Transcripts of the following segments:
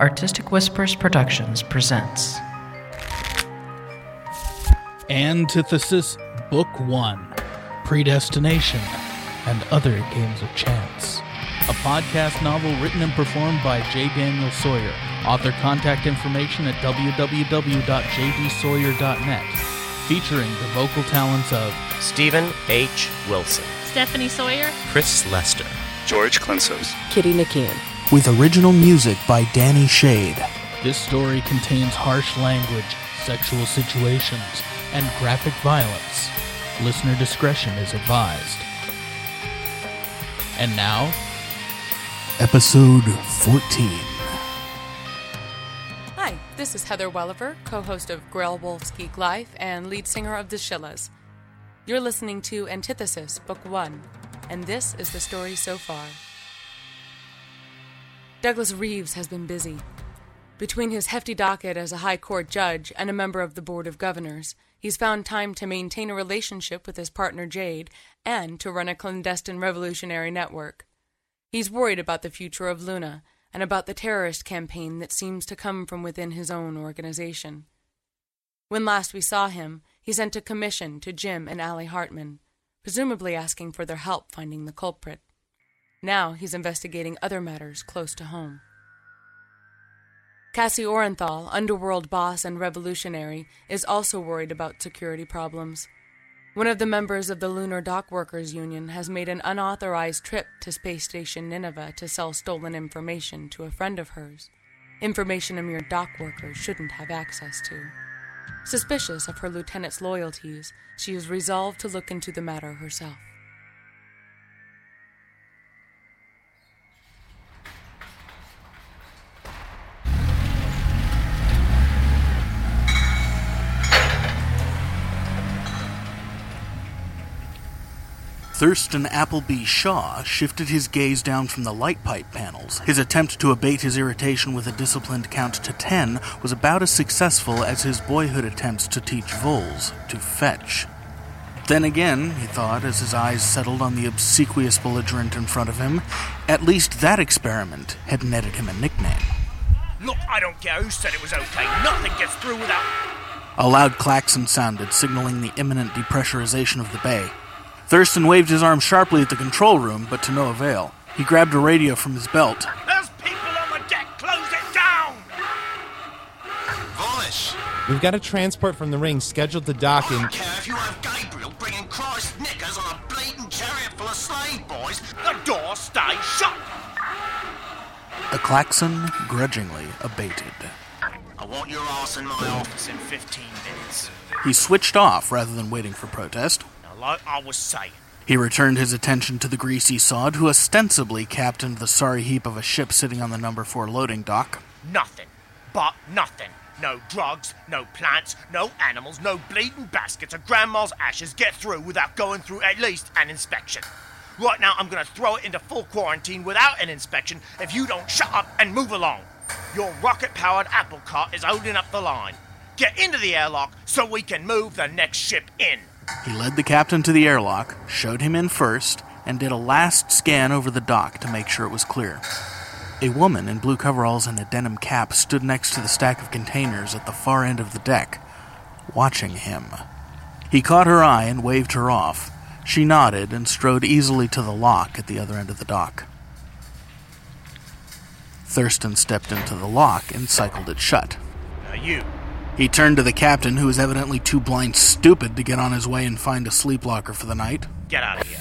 Artistic Whispers Productions presents Antithesis Book 1 Predestination and Other Games of Chance. A podcast novel written and performed by J. Daniel Sawyer. Author contact information at www.jdsawyer.net. Featuring the vocal talents of Stephen H. Wilson, Stephanie Sawyer, Chris Lester, George Clinsos. Kitty McKeon. With original music by Danny Shade. This story contains harsh language, sexual situations, and graphic violence. Listener discretion is advised. And now, Episode 14. Hi, this is Heather Welliver, co host of Grell Wolf's Geek Life and lead singer of the Shillas. You're listening to Antithesis, Book 1, and this is the story so far. Douglas Reeves has been busy. Between his hefty docket as a high court judge and a member of the Board of Governors, he's found time to maintain a relationship with his partner Jade and to run a clandestine revolutionary network. He's worried about the future of Luna and about the terrorist campaign that seems to come from within his own organization. When last we saw him, he sent a commission to Jim and Allie Hartman, presumably asking for their help finding the culprit. Now he's investigating other matters close to home. Cassie Orenthal, underworld boss and revolutionary, is also worried about security problems. One of the members of the Lunar Dock Workers Union has made an unauthorized trip to Space Station Nineveh to sell stolen information to a friend of hers. Information a mere dock worker shouldn't have access to. Suspicious of her lieutenant's loyalties, she is resolved to look into the matter herself. Thurston Appleby Shaw shifted his gaze down from the light pipe panels. His attempt to abate his irritation with a disciplined count to ten was about as successful as his boyhood attempts to teach voles to fetch. Then again, he thought as his eyes settled on the obsequious belligerent in front of him, at least that experiment had netted him a nickname. Look, I don't care who said it was okay. Nothing gets through without. A loud klaxon sounded, signaling the imminent depressurization of the bay. Thurston waved his arm sharply at the control room, but to no avail. He grabbed a radio from his belt. There's people on the deck. Close it down. Voice, We've got a transport from the ring scheduled to dock I in. don't care if you have Gabriel bringing Christ knickers on a bleeding chariot full of slave boys. The door stays shut. The klaxon grudgingly abated. I want your ass in my office. Office in 15 minutes. He switched off rather than waiting for protest. Now, I was saying, He returned his attention to the greasy sod who ostensibly captained the sorry heap of a ship sitting on the number four loading dock. nothing. But nothing. No drugs, no plants, no animals, no bleeding baskets of grandma's ashes get through without going through at least an inspection. Right now, I'm gonna throw it into full quarantine without an inspection if you don't shut up and move along. Your rocket powered apple cart is holding up the line. Get into the airlock so we can move the next ship in. He led the captain to the airlock, showed him in first, and did a last scan over the dock to make sure it was clear. A woman in blue coveralls and a denim cap stood next to the stack of containers at the far end of the deck, watching him. He caught her eye and waved her off. She nodded and strode easily to the lock at the other end of the dock. Thurston stepped into the lock and cycled it shut. Now, you. He turned to the captain, who was evidently too blind stupid to get on his way and find a sleep locker for the night. Get out of here.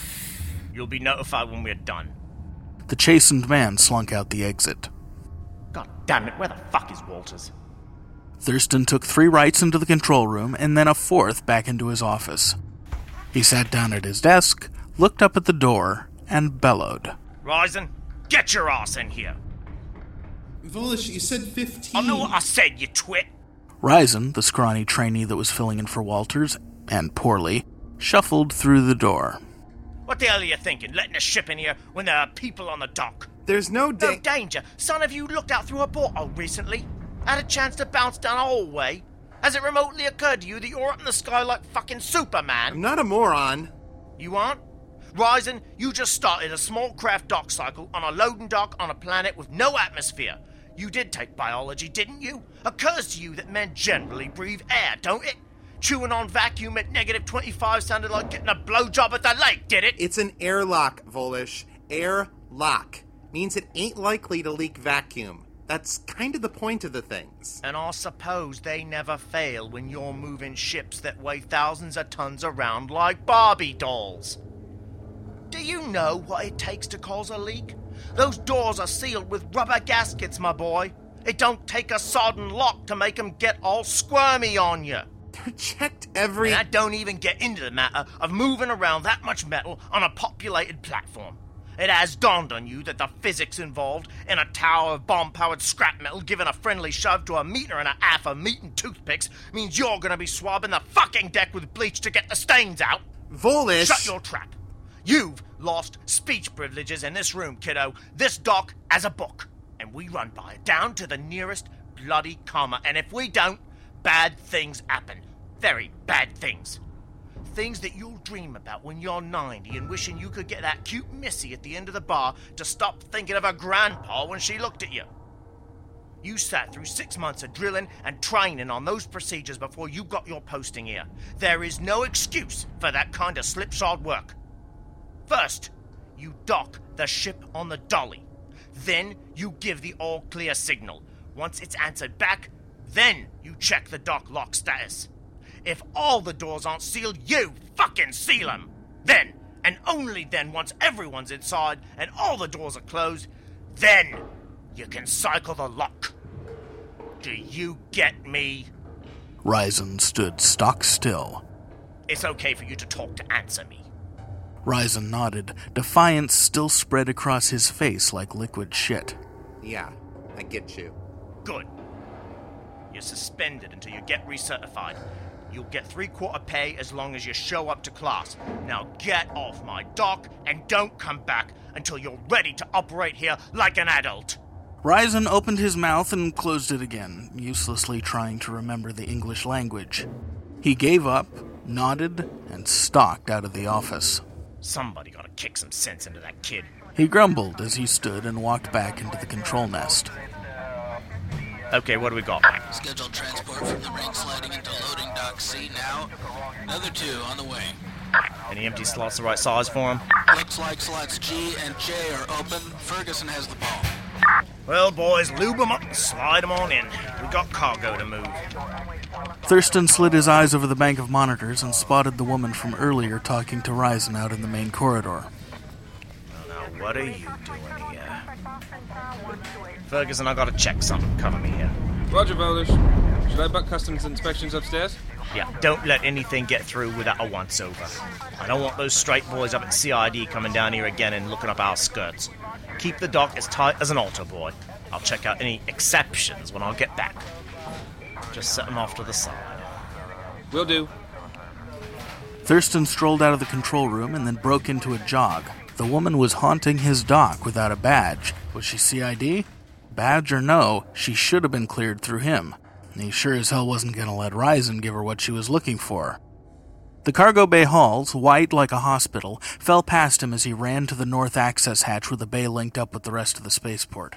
You'll be notified when we're done. The chastened man slunk out the exit. God damn it, where the fuck is Walters? Thurston took three rights into the control room and then a fourth back into his office. He sat down at his desk, looked up at the door, and bellowed. Ryzen, get your ass in here. Volish, you said 15. I know what I said, you twit. Ryzen, the scrawny trainee that was filling in for Walters, and poorly, shuffled through the door. What the hell are you thinking, letting a ship in here when there are people on the dock? There's no No danger. Son, have you looked out through a porthole recently? Had a chance to bounce down a hallway? Has it remotely occurred to you that you're up in the sky like fucking Superman? I'm not a moron. You aren't? Ryzen, you just started a small craft dock cycle on a loading dock on a planet with no atmosphere. You did take biology, didn't you? Occurs to you that men generally breathe air, don't it? Chewing on vacuum at negative 25 sounded like getting a blowjob at the lake, did it? It's an airlock, Volish. Airlock. Means it ain't likely to leak vacuum. That's kind of the point of the things. And I suppose they never fail when you're moving ships that weigh thousands of tons around like Barbie dolls. Do you know what it takes to cause a leak? Those doors are sealed with rubber gaskets, my boy. It don't take a sodden lock to make 'em get all squirmy on you. Checked every. And I don't even get into the matter of moving around that much metal on a populated platform. It has dawned on you that the physics involved in a tower of bomb powered scrap metal giving a friendly shove to a meter and a half of meat and toothpicks means you're gonna be swabbing the fucking deck with bleach to get the stains out. Volish. Shut your trap. You've lost speech privileges in this room, kiddo. This doc as a book. And we run by it down to the nearest bloody comma. And if we don't, bad things happen. Very bad things. Things that you'll dream about when you're 90 and wishing you could get that cute missy at the end of the bar to stop thinking of her grandpa when she looked at you. You sat through six months of drilling and training on those procedures before you got your posting here. There is no excuse for that kind of slipshod work. First, you dock the ship on the dolly. Then you give the all clear signal. Once it's answered back, then you check the dock lock status. If all the doors aren't sealed, you fucking seal them. Then, and only then, once everyone's inside and all the doors are closed, then you can cycle the lock. Do you get me? Ryzen stood stock still. It's okay for you to talk to answer me. Ryzen nodded. Defiance still spread across his face like liquid shit. Yeah, I get you. Good. You're suspended until you get recertified. You'll get three quarter pay as long as you show up to class. Now get off my dock and don't come back until you're ready to operate here like an adult. Ryzen opened his mouth and closed it again, uselessly trying to remember the English language. He gave up, nodded, and stalked out of the office. Somebody gotta kick some sense into that kid. He grumbled as he stood and walked back into the control nest. Okay, what do we got? Scheduled transport from the ring sliding into loading dock C now. Another two on the way. Any empty slots the right size for him? Looks like slots G and J are open. Ferguson has the ball. Well, boys, lube 'em up and slide 'em on in. We got cargo to move. Thurston slid his eyes over the bank of monitors and spotted the woman from earlier talking to Ryzen out in the main corridor. Now, what are you doing here? Ferguson, I gotta check something. Cover me here. Roger, Volish. Should I buck customs inspections upstairs? Yeah, don't let anything get through without a once over. I don't want those straight boys up at CID coming down here again and looking up our skirts. Keep the dock as tight as an altar boy. I'll check out any exceptions when I get back. Just set them off to the side. Will do. Thurston strolled out of the control room and then broke into a jog. The woman was haunting his dock without a badge. Was she CID? Badge or no, she should have been cleared through him. He sure as hell wasn't going to let Ryzen give her what she was looking for. The cargo bay halls, white like a hospital, fell past him as he ran to the north access hatch where the bay linked up with the rest of the spaceport.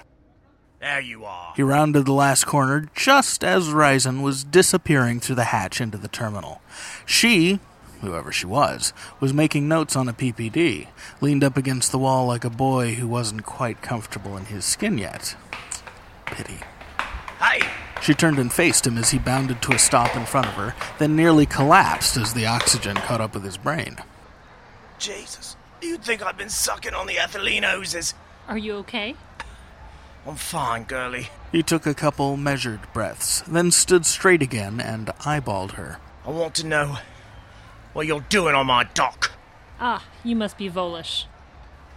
There you are. He rounded the last corner just as Ryzen was disappearing through the hatch into the terminal. She, whoever she was, was making notes on a PPD, leaned up against the wall like a boy who wasn't quite comfortable in his skin yet. Pity. Hey! She turned and faced him as he bounded to a stop in front of her, then nearly collapsed as the oxygen caught up with his brain. Jesus. You'd think I'd been sucking on the ethylene hoses. Are you okay? I'm fine, girlie. He took a couple measured breaths, then stood straight again and eyeballed her. I want to know what you're doing on my dock. Ah, you must be Volish.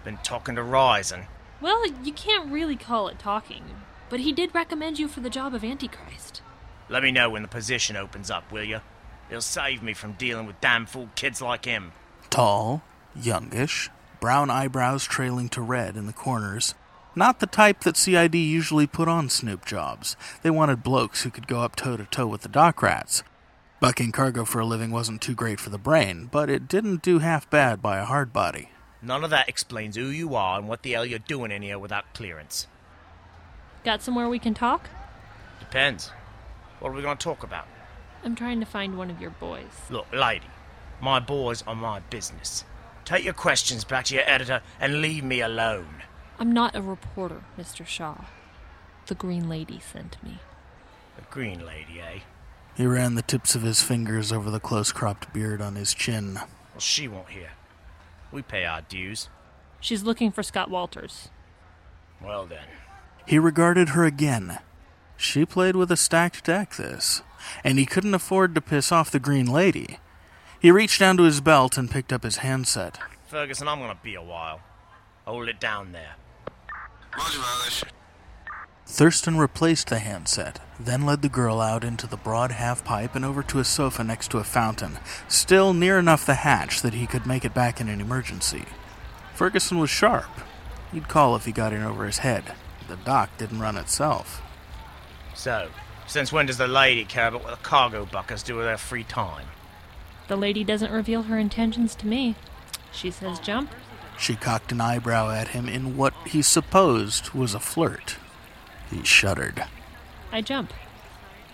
Been talking to Ryzen. Well, you can't really call it talking, but he did recommend you for the job of Antichrist. Let me know when the position opens up, will you? It'll save me from dealing with damn fool kids like him. Tall, youngish, brown eyebrows trailing to red in the corners. Not the type that CID usually put on Snoop jobs. They wanted blokes who could go up toe to toe with the dock rats. Bucking cargo for a living wasn't too great for the brain, but it didn't do half bad by a hard body. None of that explains who you are and what the hell you're doing in here without clearance. Got somewhere we can talk? Depends. What are we going to talk about? I'm trying to find one of your boys. Look, lady, my boys are my business. Take your questions back to your editor and leave me alone. I'm not a reporter, Mr. Shaw. The Green Lady sent me. The Green Lady, eh? He ran the tips of his fingers over the close cropped beard on his chin. Well, she won't hear. We pay our dues. She's looking for Scott Walters. Well then. He regarded her again. She played with a stacked deck, this, and he couldn't afford to piss off the Green Lady. He reached down to his belt and picked up his handset. Ferguson, I'm gonna be a while. Hold it down there. Roger, Volish. Thurston replaced the handset, then led the girl out into the broad half pipe and over to a sofa next to a fountain, still near enough the hatch that he could make it back in an emergency. Ferguson was sharp. He'd call if he got in over his head. The dock didn't run itself. So, since when does the lady care about what the cargo buckers do with their free time? The lady doesn't reveal her intentions to me. She says jump. She cocked an eyebrow at him in what he supposed was a flirt. He shuddered. I jump.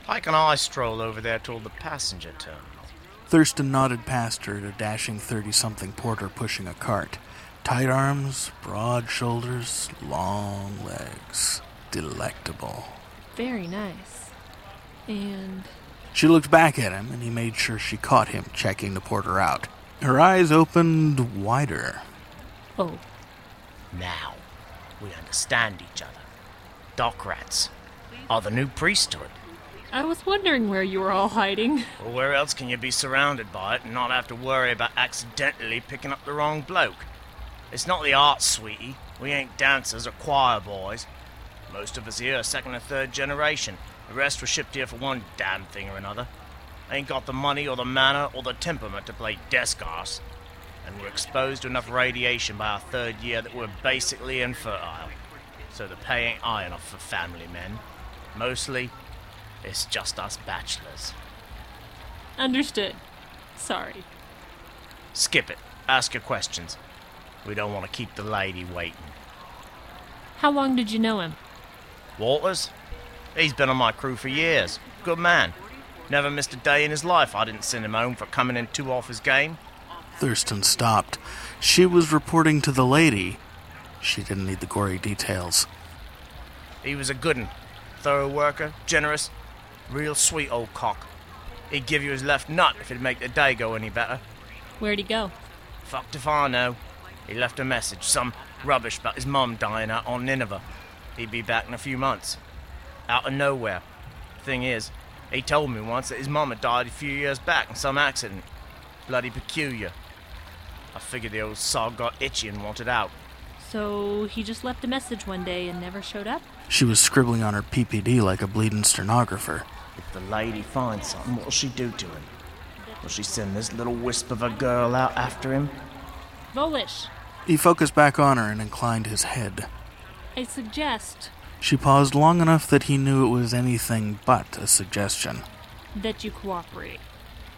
Pike and I stroll over there toward the passenger terminal. Thurston nodded past her at a dashing 30 something porter pushing a cart. Tight arms, broad shoulders, long legs. Delectable. Very nice. And She looked back at him, and he made sure she caught him checking the porter out. Her eyes opened wider. oh, Now, we understand each other. Dock rats are the new priesthood. I was wondering where you were all hiding. Well, where else can you be surrounded by it and not have to worry about accidentally picking up the wrong bloke? It's not the art, sweetie. We ain't dancers or choir boys. Most of us here are second or third generation. The rest were shipped here for one damn thing or another. Ain't got the money or the manner or the temperament to play desk arse. And we're exposed to enough radiation by our third year that we're basically infertile. So the pay ain't high enough for family men. Mostly, it's just us bachelors. Understood. Sorry. Skip it. Ask your questions. We don't want to keep the lady waiting. How long did you know him? Walters? He's been on my crew for years. Good man. Never missed a day in his life I didn't send him home for coming in too off his game. Thurston stopped. She was reporting to the lady. She didn't need the gory details. He was a good un. Thorough worker, generous, real sweet old cock. He'd give you his left nut if it'd make the day go any better. Where'd he go? Fucked if I know. He left a message, some rubbish about his mum dying out on Nineveh. He'd be back in a few months. Out of nowhere. Thing is, he told me once that his mum had died a few years back in some accident. Bloody peculiar. I figured the old sod got itchy and wanted out. So he just left a message one day and never showed up? She was scribbling on her PPD like a bleeding stenographer. If the lady finds something, what'll she do to him? Will she send this little wisp of a girl out after him? Volish, He focused back on her and inclined his head. I suggest She paused long enough that he knew it was anything but a suggestion. that you cooperate.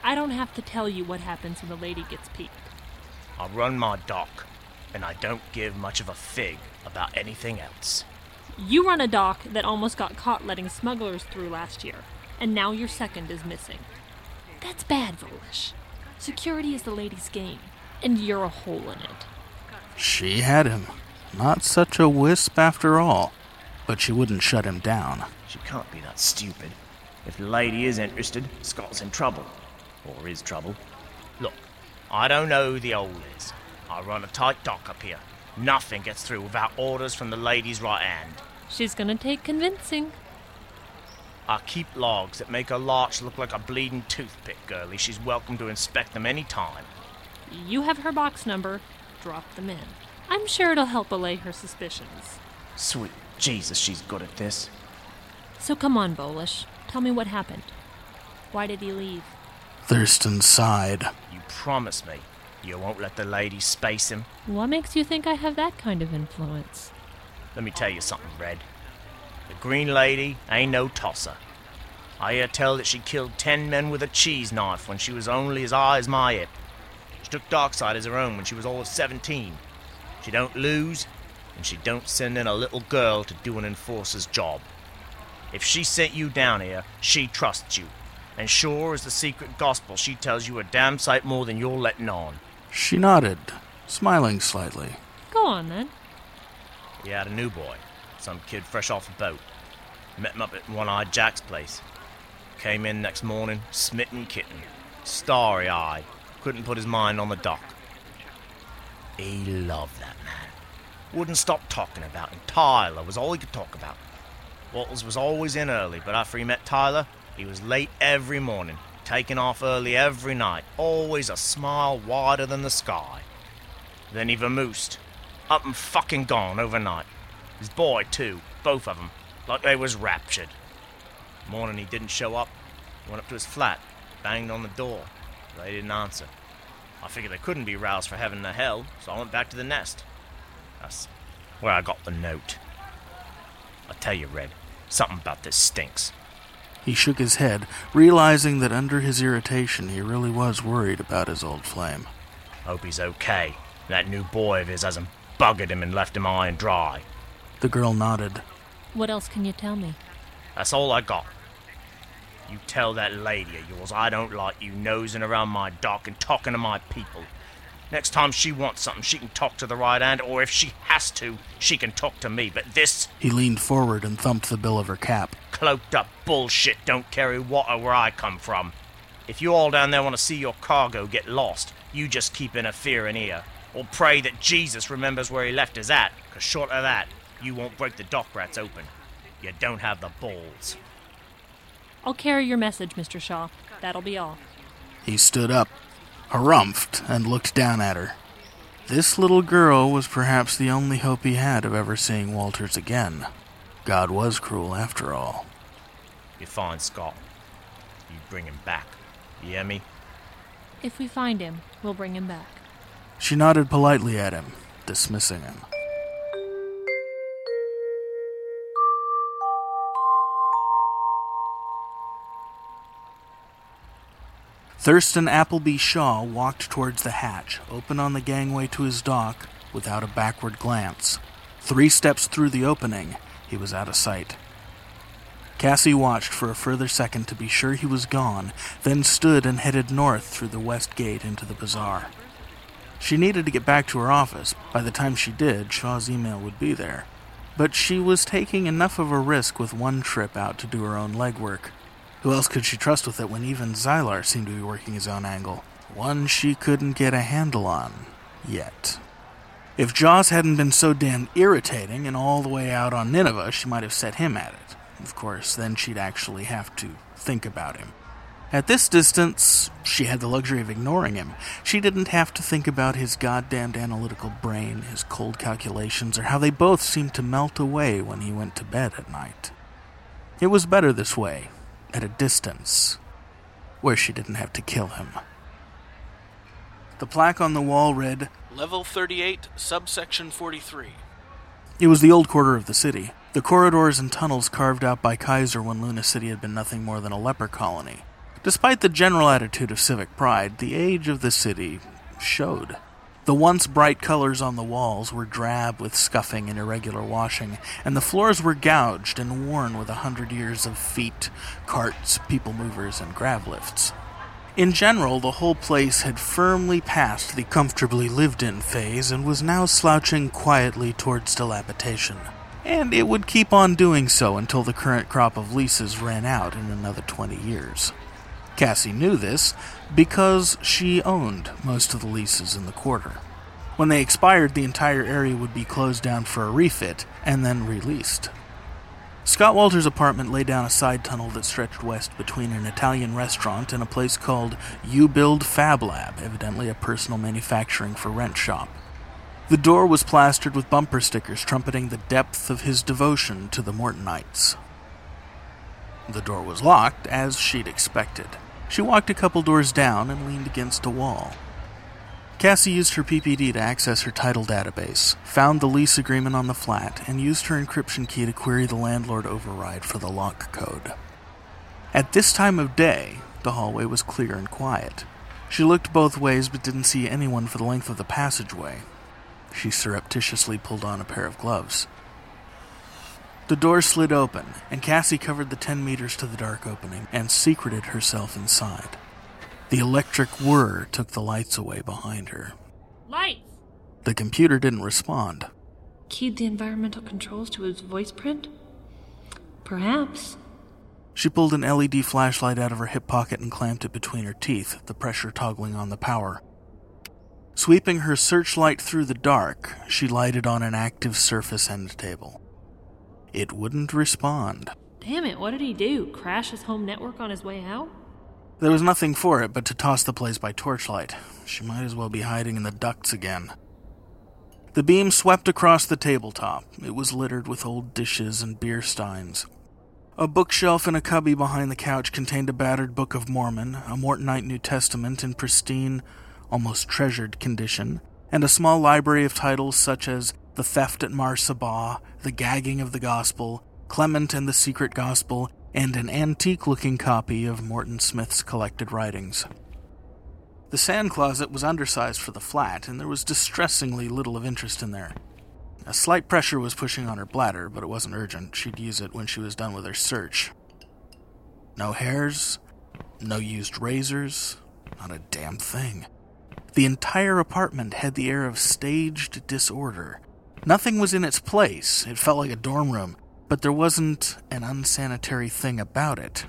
I don't have to tell you what happens when the lady gets piqued. I run my dock, and I don't give much of a fig about anything else. You run a dock that almost got caught letting smugglers through last year, and now your second is missing. That's bad, Volish. Security is the lady's game, and you're a hole in it. She had him. Not such a wisp after all. But she wouldn't shut him down. She can't be that stupid. If the lady is interested, Scott's in trouble. Or is trouble. Look, I don't know who the old is. I run a tight dock up here. Nothing gets through without orders from the lady's right hand. She's gonna take convincing. I keep logs that make her larch look like a bleeding toothpick, girlie. She's welcome to inspect them any time. You have her box number. Drop them in. I'm sure it'll help allay her suspicions. Sweet Jesus, she's good at this. So come on, Volish. Tell me what happened. Why did he leave? Thurston sighed. You promise me you won't let the lady space him? What makes you think I have that kind of influence? Let me tell you something, Red. The Green Lady ain't no tosser. I hear tell that she killed ten men with a cheese knife when she was only as high as my hip. She took Darkside as her own when she was all of 17. She don't lose, and she don't send in a little girl to do an enforcer's job. If she sent you down here, she trusts you. And sure as the secret gospel, she tells you a damn sight more than you're letting on. She nodded, smiling slightly. Go on then. He had a new boy, some kid fresh off a boat. Met him up at One Eyed Jack's place. Came in next morning, smitten kitten, starry eyed, couldn't put his mind on the dock. He loved that man. Wouldn't stop talking about him. Tyler was all he could talk about. Walters was always in early, but after he met Tyler, he was late every morning, taking off early every night, always a smile wider than the sky. Then he vamoosed, up and fucking gone overnight. His boy, too, both of 'em, like they was raptured. Morning he didn't show up, went up to his flat, banged on the door. They didn't answer. I figured they couldn't be roused for heaven or hell, so I went back to the nest. That's where I got the note. I tell you, Red, something about this stinks. He shook his head, realizing that under his irritation he really was worried about his old flame. Hope he's okay. That new boy of his hasn't buggered him and left him high and dry. The girl nodded. What else can you tell me? That's all I got. You tell that lady of yours I don't like you nosing around my dock and talking to my people. Next time she wants something, she can talk to the right hand, or if she has to, she can talk to me. But this He leaned forward and thumped the bill of her cap. cloaked up bullshit don't carry water where I come from. If you all down there want to see your cargo get lost, you just keep in a interfering here. Or pray that Jesus remembers where he left us at, 'cause short of that, you won't break the dock rats open. You don't have the balls. I'll carry your message, Mr. Shaw. That'll be all. He stood up, harumphed, and looked down at her. This little girl was perhaps the only hope he had of ever seeing Walters again. God was cruel after all. You find Scott. You bring him back. You hear me? If we find him, we'll bring him back. She nodded politely at him, dismissing him. Thurston Appleby Shaw walked towards the hatch, open on the gangway to his dock, without a backward glance. Three steps through the opening, he was out of sight. Cassie watched for a further second to be sure he was gone, then stood and headed north through the west gate into the bazaar. She needed to get back to her office. By the time she did, Shaw's email would be there. But she was taking enough of a risk with one trip out to do her own legwork. Who else could she trust with it when even Xylar seemed to be working his own angle? One she couldn't get a handle on. Yet. If Jaws hadn't been so damn irritating and all the way out on Nineveh, she might have set him at it. Of course, then she'd actually have to think about him. At this distance, she had the luxury of ignoring him. She didn't have to think about his goddamned analytical brain, his cold calculations, or how they both seemed to melt away when he went to bed at night. It was better this way, at a distance, where she didn't have to kill him. The plaque on the wall read, Level 38, Subsection 43. It was the old quarter of the city, the corridors and tunnels carved out by Kaiser when Luna City had been nothing more than a leper colony. Despite the general attitude of civic pride, the age of the city showed. The once bright colors on the walls were drab with scuffing and irregular washing, and the floors were gouged and worn with a hundred years of feet, carts, people movers, and grav lifts. In general, the whole place had firmly passed the comfortably lived in phase and was now slouching quietly towards dilapidation. And it would keep on doing so until the current crop of leases ran out in another 20 years. Cassie knew this because she owned most of the leases in the quarter. When they expired, the entire area would be closed down for a refit and then released. Scott Walter's apartment lay down a side tunnel that stretched west between an Italian restaurant and a place called You Build Fab Lab, evidently a personal manufacturing for rent shop. The door was plastered with bumper stickers trumpeting the depth of his devotion to the Mortonites. The door was locked, as she'd expected. She walked a couple doors down and leaned against a wall. Cassie used her PPD to access her title database, found the lease agreement on the flat, and used her encryption key to query the landlord override for the lock code. At this time of day, the hallway was clear and quiet. She looked both ways but didn't see anyone for the length of the passageway. She surreptitiously pulled on a pair of gloves. The door slid open, and Cassie covered the 10 meters to the dark opening and secreted herself inside. The electric whir took the lights away behind her. Lights! The computer didn't respond. Keyed the environmental controls to his voice print? Perhaps. She pulled an LED flashlight out of her hip pocket and clamped it between her teeth, the pressure toggling on the power. Sweeping her searchlight through the dark, she lighted on an active surface end table. It wouldn't respond. Damn it, what did he do? Crash his home network on his way out? There was nothing for it but to toss the place by torchlight. She might as well be hiding in the ducts again. The beam swept across the tabletop. It was littered with old dishes and beer steins. A bookshelf in a cubby behind the couch contained a battered Book of Mormon, a Mortonite New Testament in pristine, almost treasured condition, and a small library of titles such as The Theft at Mar Saba, The Gagging of the Gospel, Clement and the Secret Gospel, and an antique looking copy of Morton Smith's collected writings. The sand closet was undersized for the flat, and there was distressingly little of interest in there. A slight pressure was pushing on her bladder, but it wasn't urgent. She'd use it when she was done with her search. No hairs, no used razors, not a damn thing. The entire apartment had the air of staged disorder. Nothing was in its place. It felt like a dorm room, but there wasn't an unsanitary thing about it.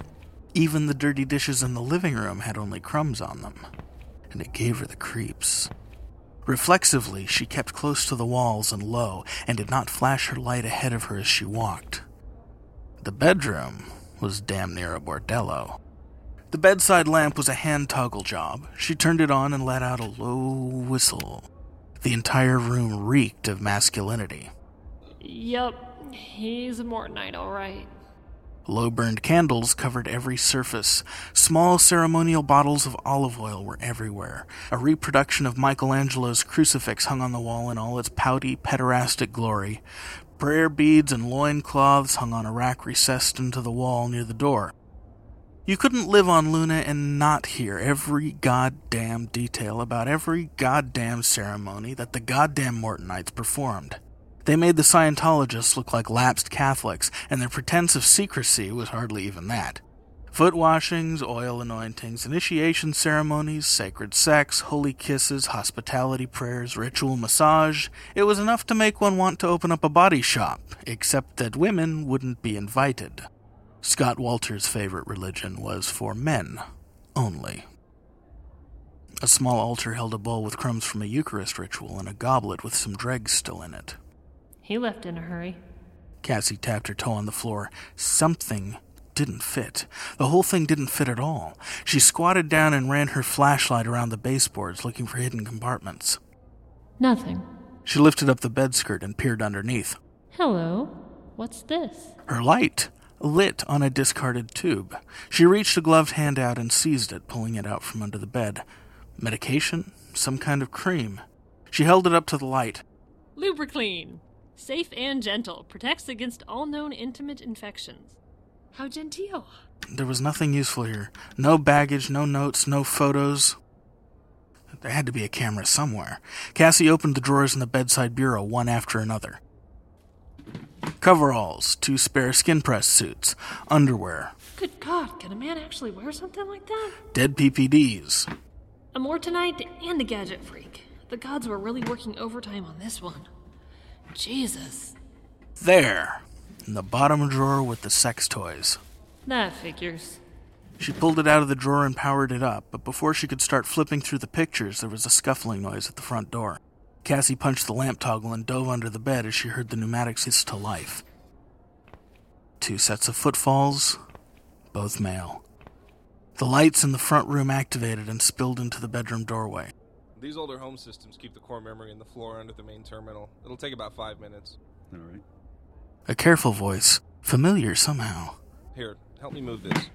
Even the dirty dishes in the living room had only crumbs on them, and it gave her the creeps. Reflexively, she kept close to the walls and low, and did not flash her light ahead of her as she walked. The bedroom was damn near a bordello. The bedside lamp was a hand toggle job. She turned it on and let out a low whistle. The entire room reeked of masculinity. Yup, he's a Mortonite, alright. Low burned candles covered every surface. Small ceremonial bottles of olive oil were everywhere. A reproduction of Michelangelo's crucifix hung on the wall in all its pouty, pederastic glory. Prayer beads and loin cloths hung on a rack recessed into the wall near the door. You couldn't live on Luna and not hear every goddamn detail about every goddamn ceremony that the goddamn Mortonites performed. They made the Scientologists look like lapsed Catholics, and their pretense of secrecy was hardly even that. Foot washings, oil anointings, initiation ceremonies, sacred sex, holy kisses, hospitality prayers, ritual massage. It was enough to make one want to open up a body shop, except that women wouldn't be invited. Scott Walter's favorite religion was for men only. A small altar held a bowl with crumbs from a Eucharist ritual and a goblet with some dregs still in it. He left in a hurry. Cassie tapped her toe on the floor. Something didn't fit. The whole thing didn't fit at all. She squatted down and ran her flashlight around the baseboards, looking for hidden compartments. Nothing. She lifted up the bed skirt and peered underneath. Hello. What's this? Her light lit on a discarded tube. She reached a gloved hand out and seized it, pulling it out from under the bed. Medication? Some kind of cream. She held it up to the light. Lubriclean. Safe and gentle. Protects against all known intimate infections. How genteel. There was nothing useful here. No baggage, no notes, no photos. There had to be a camera somewhere. Cassie opened the drawers in the bedside bureau one after another. Coveralls, two spare skin press suits, underwear, Good God, can a man actually wear something like that? dead PPDs, A Mortonite and a gadget freak. The gods were really working overtime on this one. Jesus. There, in the bottom drawer with the sex toys. That figures. She pulled it out of the drawer and powered it up, but before she could start flipping through the pictures, there was a scuffling noise at the front door. Cassie punched the lamp toggle and dove under the bed as she heard the pneumatics hiss to life. Two sets of footfalls, both male. The lights in the front room activated and spilled into the bedroom doorway. These older home systems keep the core memory in the floor under the main terminal. It'll take about five minutes. All right. A careful voice, familiar somehow. Here, help me move this.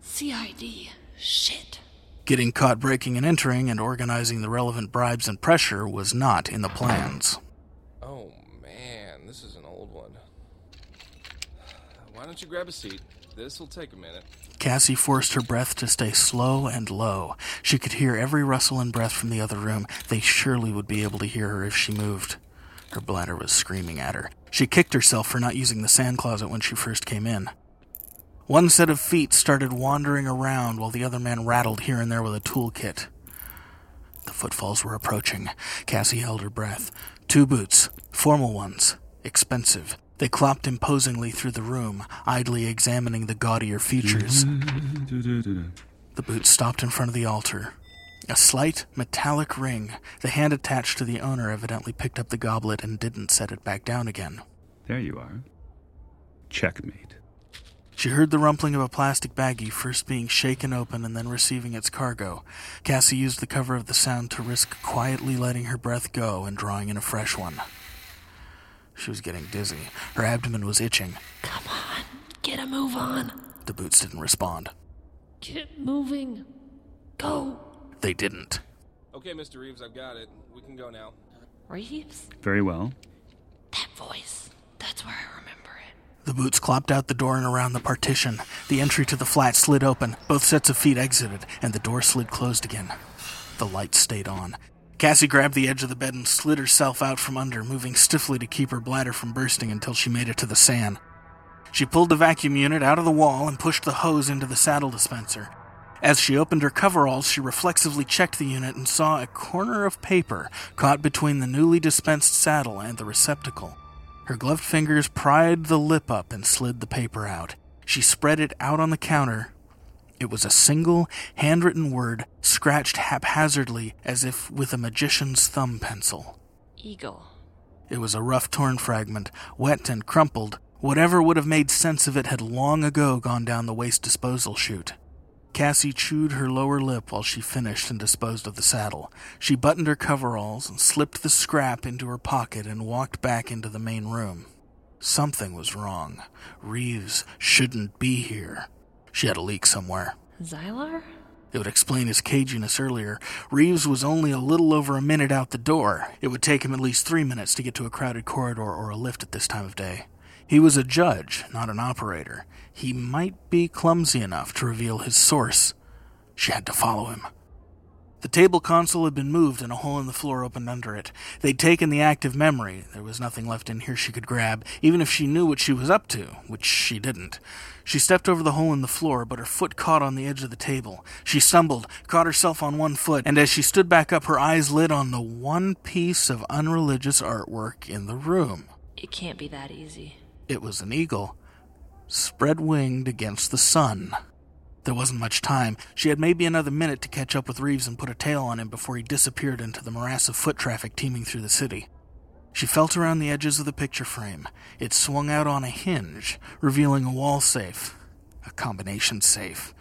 CID. Shit. Getting caught breaking and entering and organizing the relevant bribes and pressure was not in the plans. Oh man, this is an old one. Why don't you grab a seat? This will take a minute. Cassie forced her breath to stay slow and low. She could hear every rustle and breath from the other room. They surely would be able to hear her if she moved. Her bladder was screaming at her. She kicked herself for not using the sand closet when she first came in. One set of feet started wandering around while the other man rattled here and there with a toolkit. The footfalls were approaching. Cassie held her breath. Two boots, formal ones, expensive. They clopped imposingly through the room, idly examining the gaudier features. The boots stopped in front of the altar. A slight metallic ring, the hand attached to the owner evidently picked up the goblet and didn't set it back down again. There you are. Checkmate. She heard the rumpling of a plastic baggie first being shaken open and then receiving its cargo. Cassie used the cover of the sound to risk quietly letting her breath go and drawing in a fresh one. She was getting dizzy. Her abdomen was itching. Come on, get a move on. The boots didn't respond. Get moving. Go. They didn't. Okay, Mr. Reeves, I've got it. We can go now. Reeves? Very well. That voice. That's where I remember it. The boots clopped out the door and around the partition. The entry to the flat slid open. Both sets of feet exited, and the door slid closed again. The light stayed on. Cassie grabbed the edge of the bed and slid herself out from under, moving stiffly to keep her bladder from bursting until she made it to the sand. She pulled the vacuum unit out of the wall and pushed the hose into the saddle dispenser. As she opened her coveralls, she reflexively checked the unit and saw a corner of paper caught between the newly dispensed saddle and the receptacle. Her gloved fingers pried the lip up and slid the paper out. She spread it out on the counter. It was a single, handwritten word, scratched haphazardly as if with a magician's thumb pencil. Eagle. It was a rough, torn fragment, wet and crumpled. Whatever would have made sense of it had long ago gone down the waste disposal chute. Cassie chewed her lower lip while she finished and disposed of the saddle. She buttoned her coveralls and slipped the scrap into her pocket and walked back into the main room. Something was wrong. Reeves shouldn't be here. She had a leak somewhere. Xylar? It would explain his caginess earlier. Reeves was only a little over a minute out the door. It would take him at least three minutes to get to a crowded corridor or a lift at this time of day. He was a judge, not an operator. He might be clumsy enough to reveal his source. She had to follow him. The table console had been moved and a hole in the floor opened under it. They'd taken the active memory. There was nothing left in here she could grab, even if she knew what she was up to, which she didn't. She stepped over the hole in the floor, but her foot caught on the edge of the table. She stumbled, caught herself on one foot, and as she stood back up, her eyes lit on the one piece of unreligious artwork in the room. It can't be that easy. It was an eagle, spread winged against the sun. There wasn't much time. She had maybe another minute to catch up with Reeves and put a tail on him before he disappeared into the morass of foot traffic teeming through the city. She felt around the edges of the picture frame. It swung out on a hinge, revealing a wall safe. A combination safe.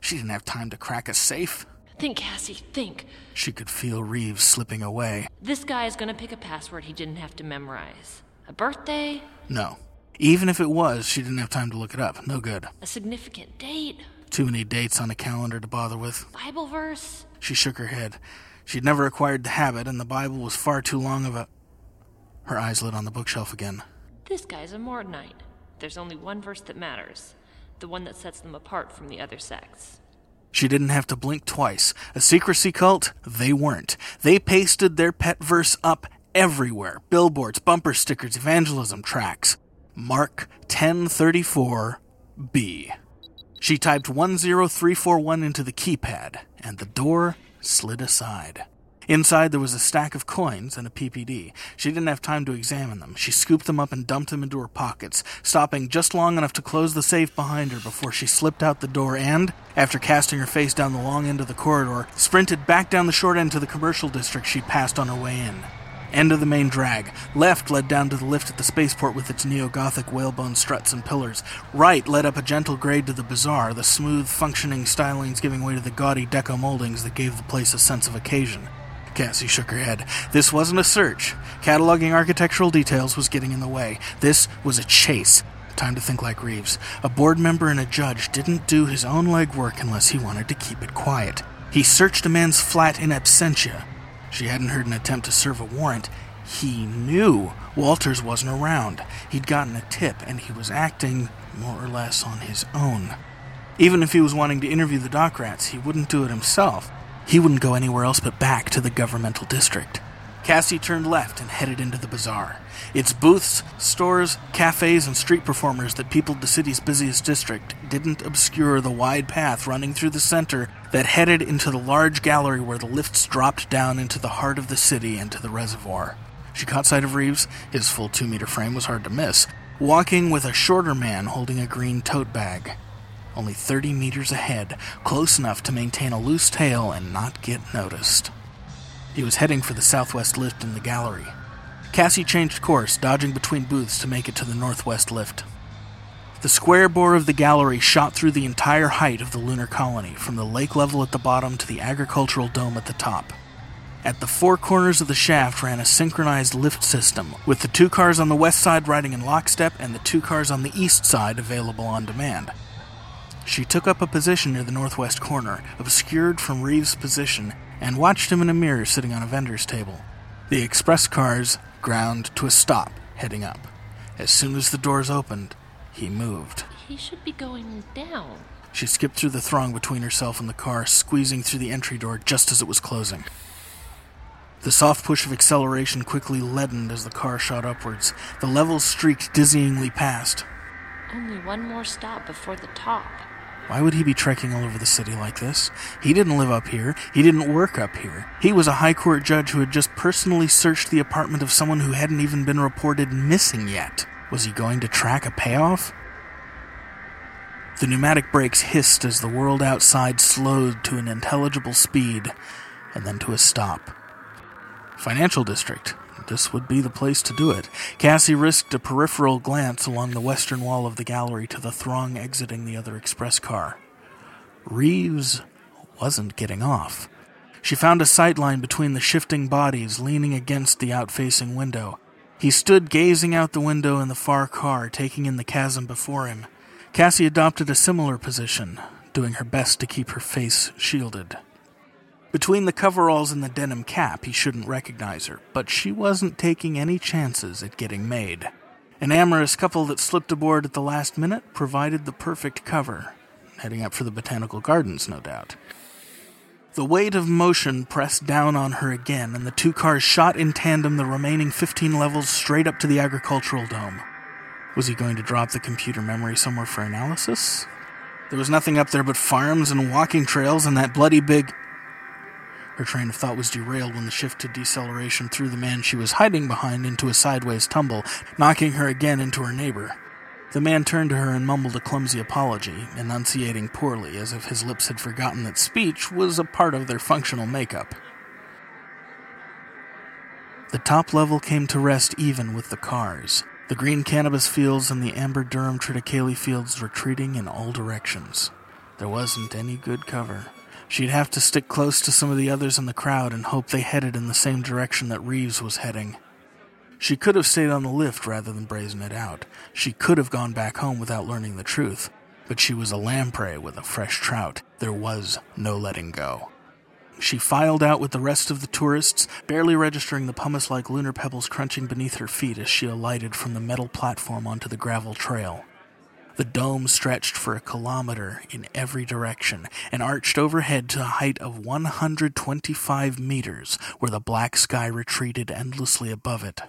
She didn't have time to crack a safe. Think, Cassie, think. She could feel Reeves slipping away. This guy is gonna pick a password he didn't have to memorize. A birthday? No. Even if it was, she didn't have time to look it up. No good. A significant date? Too many dates on a calendar to bother with. Bible verse? She shook her head. She'd never acquired the habit, and the Bible was far too long of a. Her eyes lit on the bookshelf again. This guy's a Mortonite. There's only one verse that matters the one that sets them apart from the other sects. She didn't have to blink twice. A secrecy cult? They weren't. They pasted their pet verse up everywhere billboards, bumper stickers, evangelism tracks. Mark 1034B. She typed 10341 into the keypad, and the door slid aside. Inside, there was a stack of coins and a PPD. She didn't have time to examine them. She scooped them up and dumped them into her pockets, stopping just long enough to close the safe behind her before she slipped out the door and, after casting her face down the long end of the corridor, sprinted back down the short end to the commercial district she'd passed on her way in. End of the main drag. Left led down to the lift at the spaceport with its neo Gothic whalebone struts and pillars. Right led up a gentle grade to the bazaar, the smooth, functioning stylings giving way to the gaudy deco moldings that gave the place a sense of occasion. Cassie shook her head. This wasn't a search. Cataloging architectural details was getting in the way. This was a chase. Time to think like Reeves. A board member and a judge didn't do his own legwork unless he wanted to keep it quiet. He searched a man's flat in absentia. She hadn't heard an attempt to serve a warrant. He knew Walters wasn't around. He'd gotten a tip, and he was acting more or less on his own. Even if he was wanting to interview the dock rats, he wouldn't do it himself. He wouldn't go anywhere else but back to the governmental district. Cassie turned left and headed into the bazaar. Its booths, stores, cafes, and street performers that peopled the city's busiest district didn't obscure the wide path running through the center that headed into the large gallery where the lifts dropped down into the heart of the city and to the reservoir. She caught sight of Reeves, his full two meter frame was hard to miss, walking with a shorter man holding a green tote bag. Only 30 meters ahead, close enough to maintain a loose tail and not get noticed. He was heading for the southwest lift in the gallery. Cassie changed course, dodging between booths to make it to the northwest lift. The square bore of the gallery shot through the entire height of the lunar colony, from the lake level at the bottom to the agricultural dome at the top. At the four corners of the shaft ran a synchronized lift system, with the two cars on the west side riding in lockstep and the two cars on the east side available on demand. She took up a position near the northwest corner, obscured from Reeves' position, and watched him in a mirror sitting on a vendor's table. The express cars ground to a stop, heading up. As soon as the doors opened, he moved. He should be going down. She skipped through the throng between herself and the car, squeezing through the entry door just as it was closing. The soft push of acceleration quickly leadened as the car shot upwards. The levels streaked dizzyingly past. Only one more stop before the top. Why would he be trekking all over the city like this? He didn't live up here. He didn't work up here. He was a high court judge who had just personally searched the apartment of someone who hadn't even been reported missing yet. Was he going to track a payoff? The pneumatic brakes hissed as the world outside slowed to an intelligible speed and then to a stop. Financial district. This would be the place to do it. Cassie risked a peripheral glance along the western wall of the gallery to the throng exiting the other express car. Reeves wasn't getting off. She found a sightline between the shifting bodies leaning against the outfacing window. He stood gazing out the window in the far car, taking in the chasm before him. Cassie adopted a similar position, doing her best to keep her face shielded. Between the coveralls and the denim cap, he shouldn't recognize her, but she wasn't taking any chances at getting made. An amorous couple that slipped aboard at the last minute provided the perfect cover. Heading up for the botanical gardens, no doubt. The weight of motion pressed down on her again, and the two cars shot in tandem the remaining 15 levels straight up to the agricultural dome. Was he going to drop the computer memory somewhere for analysis? There was nothing up there but farms and walking trails and that bloody big. Her train of thought was derailed when the shift to deceleration threw the man she was hiding behind into a sideways tumble, knocking her again into her neighbor. The man turned to her and mumbled a clumsy apology, enunciating poorly, as if his lips had forgotten that speech was a part of their functional makeup. The top level came to rest even with the cars, the green cannabis fields and the amber durum triticale fields retreating in all directions. There wasn't any good cover. She'd have to stick close to some of the others in the crowd and hope they headed in the same direction that Reeves was heading. She could have stayed on the lift rather than brazen it out. She could have gone back home without learning the truth. But she was a lamprey with a fresh trout. There was no letting go. She filed out with the rest of the tourists, barely registering the pumice like lunar pebbles crunching beneath her feet as she alighted from the metal platform onto the gravel trail. The dome stretched for a kilometer in every direction and arched overhead to a height of 125 meters, where the black sky retreated endlessly above it.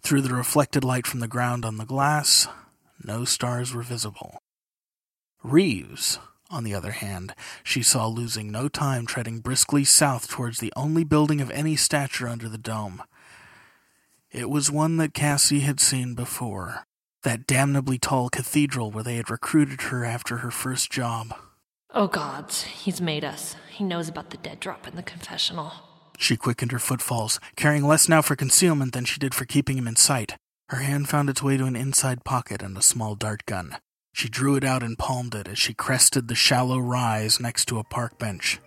Through the reflected light from the ground on the glass, no stars were visible. Reeves, on the other hand, she saw losing no time treading briskly south towards the only building of any stature under the dome. It was one that Cassie had seen before that damnably tall cathedral where they had recruited her after her first job. Oh gods, he's made us. He knows about the dead drop in the confessional. She quickened her footfalls, caring less now for concealment than she did for keeping him in sight. Her hand found its way to an inside pocket and a small dart gun. She drew it out and palmed it as she crested the shallow rise next to a park bench.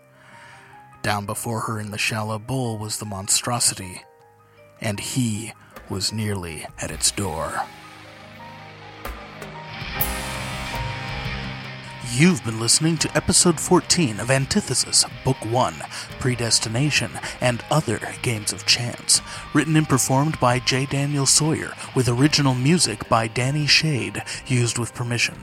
Down before her in the shallow bowl was the monstrosity, and he was nearly at its door. You've been listening to episode 14 of Antithesis, Book 1 Predestination and Other Games of Chance, written and performed by J. Daniel Sawyer, with original music by Danny Shade, used with permission.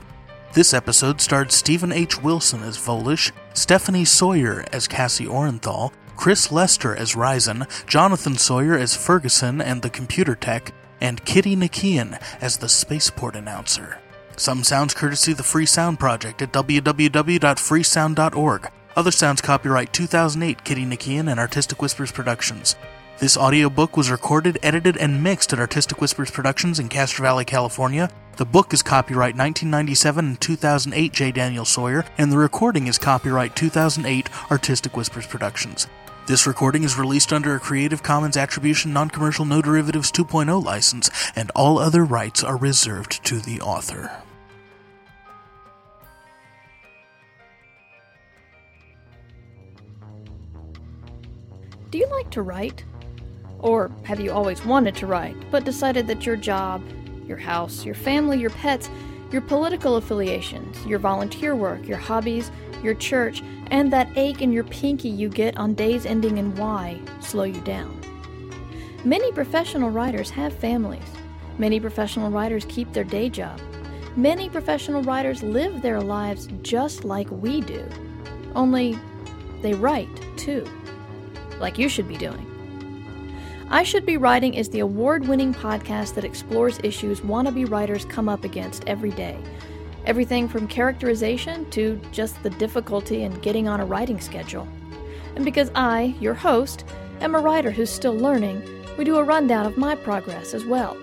This episode starred Stephen H. Wilson as Volish, Stephanie Sawyer as Cassie Orenthal, Chris Lester as Ryzen, Jonathan Sawyer as Ferguson and the computer tech, and Kitty Nikian as the spaceport announcer. Some sounds courtesy the Free Sound Project at www.freesound.org. Other sounds copyright 2008 Kitty Nikian and Artistic Whispers Productions. This audiobook was recorded, edited, and mixed at Artistic Whispers Productions in Castro Valley, California. The book is copyright 1997 and 2008 J. Daniel Sawyer, and the recording is copyright 2008 Artistic Whispers Productions. This recording is released under a Creative Commons Attribution Non Commercial No Derivatives 2.0 license, and all other rights are reserved to the author. Do you like to write? Or have you always wanted to write, but decided that your job, your house, your family, your pets, your political affiliations, your volunteer work, your hobbies, your church, and that ache in your pinky you get on days ending in Y slow you down? Many professional writers have families. Many professional writers keep their day job. Many professional writers live their lives just like we do. Only they write, too. Like you should be doing. I Should Be Writing is the award winning podcast that explores issues wannabe writers come up against every day. Everything from characterization to just the difficulty in getting on a writing schedule. And because I, your host, am a writer who's still learning, we do a rundown of my progress as well.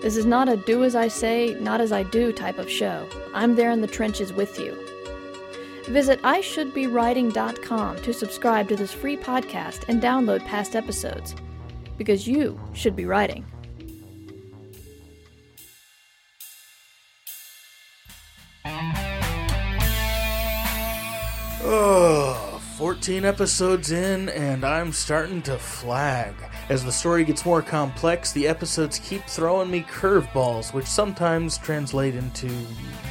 This is not a do as I say, not as I do type of show. I'm there in the trenches with you. Visit IShouldBeWriting.com to subscribe to this free podcast and download past episodes because you should be writing. Oh, 14 episodes in, and I'm starting to flag. As the story gets more complex, the episodes keep throwing me curveballs, which sometimes translate into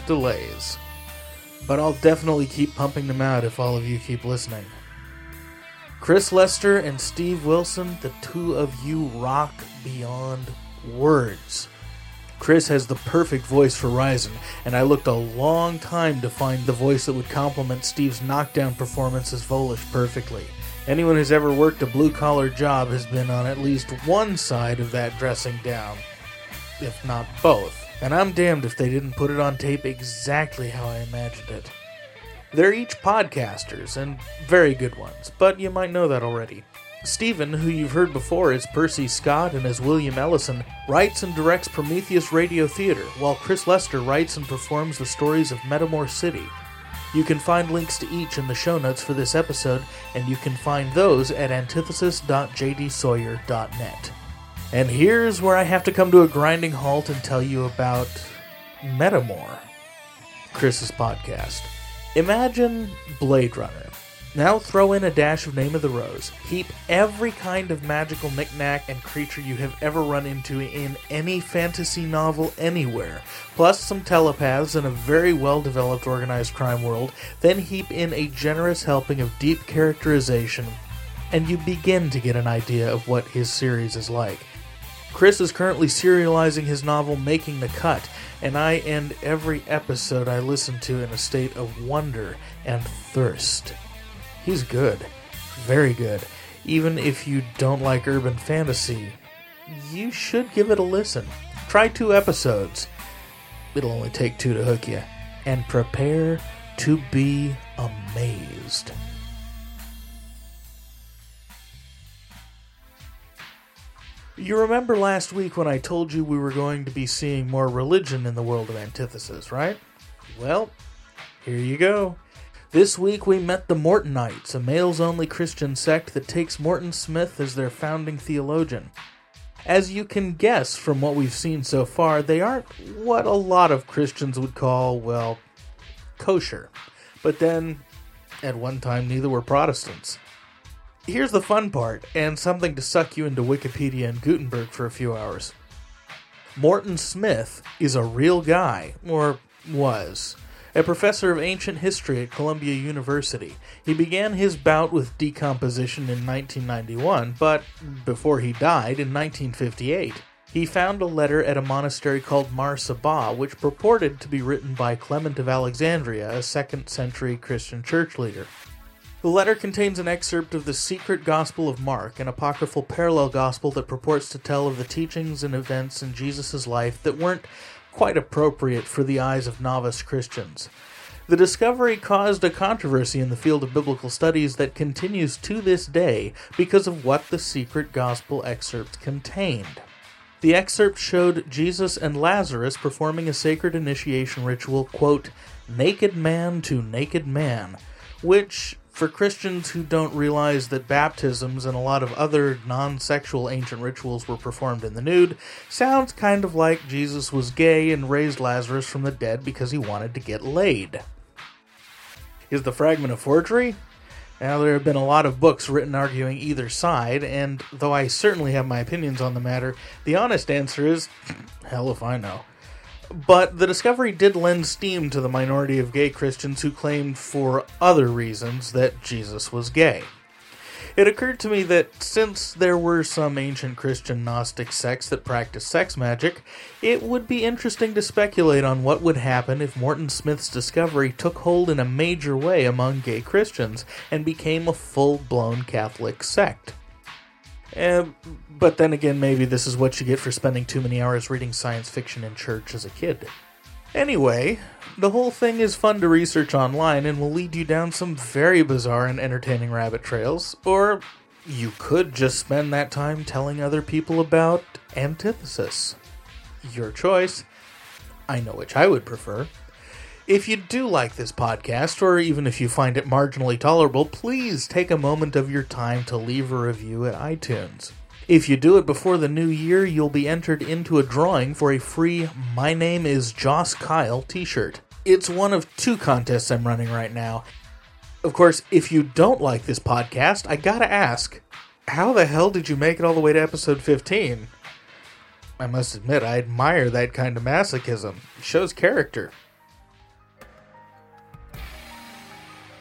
delays. But I'll definitely keep pumping them out if all of you keep listening. Chris Lester and Steve Wilson, the two of you rock beyond words. Chris has the perfect voice for Ryzen, and I looked a long time to find the voice that would complement Steve's knockdown performance as Volish perfectly. Anyone who's ever worked a blue collar job has been on at least one side of that dressing down, if not both. And I'm damned if they didn't put it on tape exactly how I imagined it. They're each podcasters, and very good ones, but you might know that already. Stephen, who you've heard before as Percy Scott and as William Ellison, writes and directs Prometheus Radio Theater, while Chris Lester writes and performs the stories of Metamor City. You can find links to each in the show notes for this episode, and you can find those at antithesis.jdsawyer.net. And here's where I have to come to a grinding halt and tell you about Metamor, Chris's podcast. Imagine Blade Runner. Now throw in a dash of Name of the Rose. Heap every kind of magical knickknack and creature you have ever run into in any fantasy novel anywhere, plus some telepaths and a very well developed organized crime world, then heap in a generous helping of deep characterization, and you begin to get an idea of what his series is like. Chris is currently serializing his novel Making the Cut, and I end every episode I listen to in a state of wonder and thirst. He's good. Very good. Even if you don't like urban fantasy, you should give it a listen. Try two episodes. It'll only take two to hook you. And prepare to be amazed. You remember last week when I told you we were going to be seeing more religion in the world of Antithesis, right? Well, here you go. This week we met the Mortonites, a males only Christian sect that takes Morton Smith as their founding theologian. As you can guess from what we've seen so far, they aren't what a lot of Christians would call, well, kosher. But then, at one time, neither were Protestants. Here's the fun part, and something to suck you into Wikipedia and Gutenberg for a few hours. Morton Smith is a real guy, or was. A professor of ancient history at Columbia University. He began his bout with decomposition in 1991, but before he died in 1958. he found a letter at a monastery called Mar Saba, which purported to be written by Clement of Alexandria, a second century Christian church leader. The letter contains an excerpt of the secret Gospel of Mark, an apocryphal parallel gospel that purports to tell of the teachings and events in Jesus' life that weren't quite appropriate for the eyes of novice Christians. The discovery caused a controversy in the field of biblical studies that continues to this day because of what the secret gospel excerpt contained. The excerpt showed Jesus and Lazarus performing a sacred initiation ritual, quote, naked man to naked man, which, for Christians who don't realize that baptisms and a lot of other non sexual ancient rituals were performed in the nude, sounds kind of like Jesus was gay and raised Lazarus from the dead because he wanted to get laid. Is the fragment a forgery? Now, there have been a lot of books written arguing either side, and though I certainly have my opinions on the matter, the honest answer is hell if I know. But the discovery did lend steam to the minority of gay Christians who claimed, for other reasons, that Jesus was gay. It occurred to me that since there were some ancient Christian Gnostic sects that practiced sex magic, it would be interesting to speculate on what would happen if Morton Smith's discovery took hold in a major way among gay Christians and became a full blown Catholic sect. Uh, but then again, maybe this is what you get for spending too many hours reading science fiction in church as a kid. Anyway, the whole thing is fun to research online and will lead you down some very bizarre and entertaining rabbit trails, or you could just spend that time telling other people about antithesis. Your choice. I know which I would prefer. If you do like this podcast, or even if you find it marginally tolerable, please take a moment of your time to leave a review at iTunes. If you do it before the new year, you'll be entered into a drawing for a free My Name is Joss Kyle t shirt. It's one of two contests I'm running right now. Of course, if you don't like this podcast, I gotta ask how the hell did you make it all the way to episode 15? I must admit, I admire that kind of masochism. It shows character.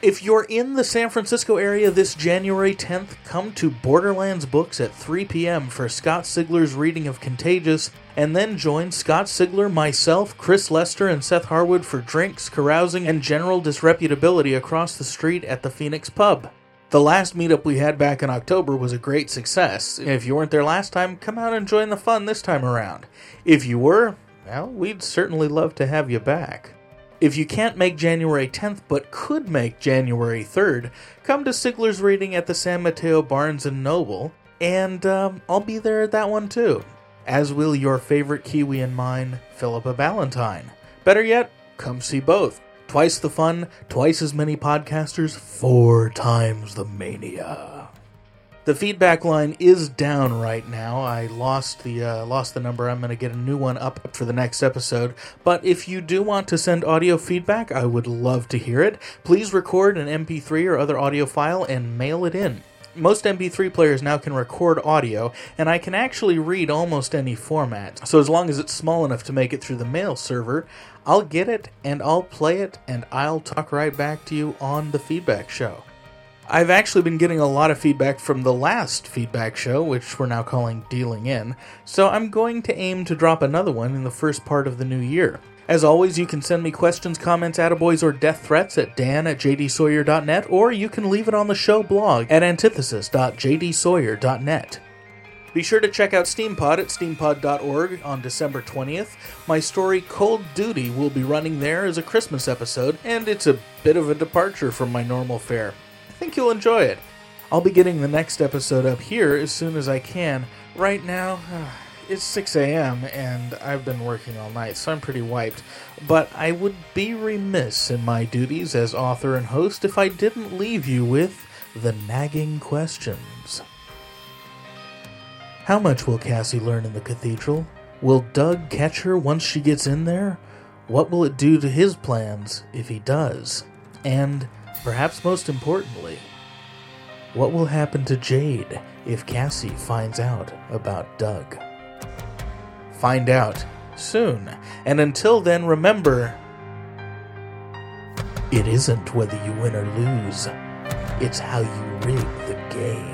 If you're in the San Francisco area this January 10th, come to Borderlands Books at 3 p.m. for Scott Sigler's reading of Contagious, and then join Scott Sigler, myself, Chris Lester, and Seth Harwood for drinks, carousing, and general disreputability across the street at the Phoenix Pub. The last meetup we had back in October was a great success. If you weren't there last time, come out and join the fun this time around. If you were, well, we'd certainly love to have you back. If you can't make January 10th but could make January 3rd, come to Sigler's reading at the San Mateo Barnes and Noble, and um, I'll be there at that one too. As will your favorite Kiwi and mine, Philippa Ballantine. Better yet, come see both. Twice the fun, twice as many podcasters, four times the mania. The feedback line is down right now. I lost the uh, lost the number. I'm going to get a new one up for the next episode. But if you do want to send audio feedback, I would love to hear it. Please record an MP3 or other audio file and mail it in. Most MP3 players now can record audio, and I can actually read almost any format. So as long as it's small enough to make it through the mail server, I'll get it and I'll play it and I'll talk right back to you on the feedback show. I've actually been getting a lot of feedback from the last feedback show, which we're now calling Dealing In, so I'm going to aim to drop another one in the first part of the new year. As always, you can send me questions, comments, attaboys, or death threats at dan at jdsawyer.net, or you can leave it on the show blog at antithesis.jdsawyer.net. Be sure to check out SteamPod at steampod.org on December 20th. My story Cold Duty will be running there as a Christmas episode, and it's a bit of a departure from my normal fare. Think you'll enjoy it. I'll be getting the next episode up here as soon as I can. Right now, it's 6 a.m. and I've been working all night, so I'm pretty wiped. But I would be remiss in my duties as author and host if I didn't leave you with the nagging questions. How much will Cassie learn in the cathedral? Will Doug catch her once she gets in there? What will it do to his plans if he does? And, perhaps most importantly, what will happen to Jade if Cassie finds out about Doug? Find out soon. And until then, remember it isn't whether you win or lose, it's how you rig the game.